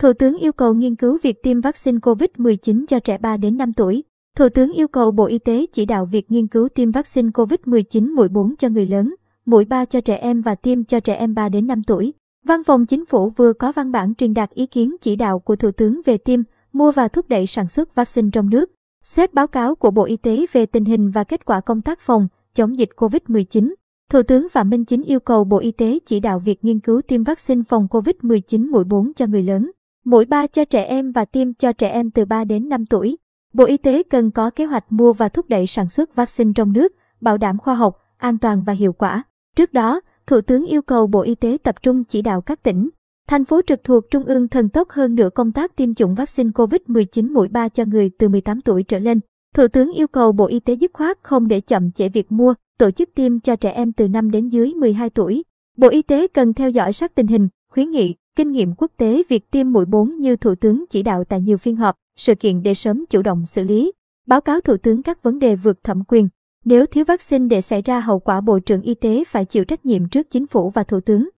Thủ tướng yêu cầu nghiên cứu việc tiêm vaccine COVID-19 cho trẻ 3 đến 5 tuổi. Thủ tướng yêu cầu Bộ Y tế chỉ đạo việc nghiên cứu tiêm vaccine COVID-19 mũi 4 cho người lớn, mũi 3 cho trẻ em và tiêm cho trẻ em 3 đến 5 tuổi. Văn phòng Chính phủ vừa có văn bản truyền đạt ý kiến chỉ đạo của Thủ tướng về tiêm, mua và thúc đẩy sản xuất vaccine trong nước. xét báo cáo của Bộ Y tế về tình hình và kết quả công tác phòng, chống dịch COVID-19. Thủ tướng Phạm Minh Chính yêu cầu Bộ Y tế chỉ đạo việc nghiên cứu tiêm vaccine phòng COVID-19 mũi 4 cho người lớn, mũi 3 cho trẻ em và tiêm cho trẻ em từ 3 đến 5 tuổi. Bộ Y tế cần có kế hoạch mua và thúc đẩy sản xuất vaccine trong nước, bảo đảm khoa học, an toàn và hiệu quả. Trước đó, Thủ tướng yêu cầu Bộ Y tế tập trung chỉ đạo các tỉnh, thành phố trực thuộc Trung ương thần tốc hơn nữa công tác tiêm chủng vaccine COVID-19 mũi 3 cho người từ 18 tuổi trở lên. Thủ tướng yêu cầu Bộ Y tế dứt khoát không để chậm trễ việc mua, tổ chức tiêm cho trẻ em từ 5 đến dưới 12 tuổi. Bộ Y tế cần theo dõi sát tình hình, khuyến nghị, kinh nghiệm quốc tế việc tiêm mũi 4 như Thủ tướng chỉ đạo tại nhiều phiên họp, sự kiện để sớm chủ động xử lý. Báo cáo Thủ tướng các vấn đề vượt thẩm quyền. Nếu thiếu vaccine để xảy ra hậu quả Bộ trưởng Y tế phải chịu trách nhiệm trước chính phủ và Thủ tướng.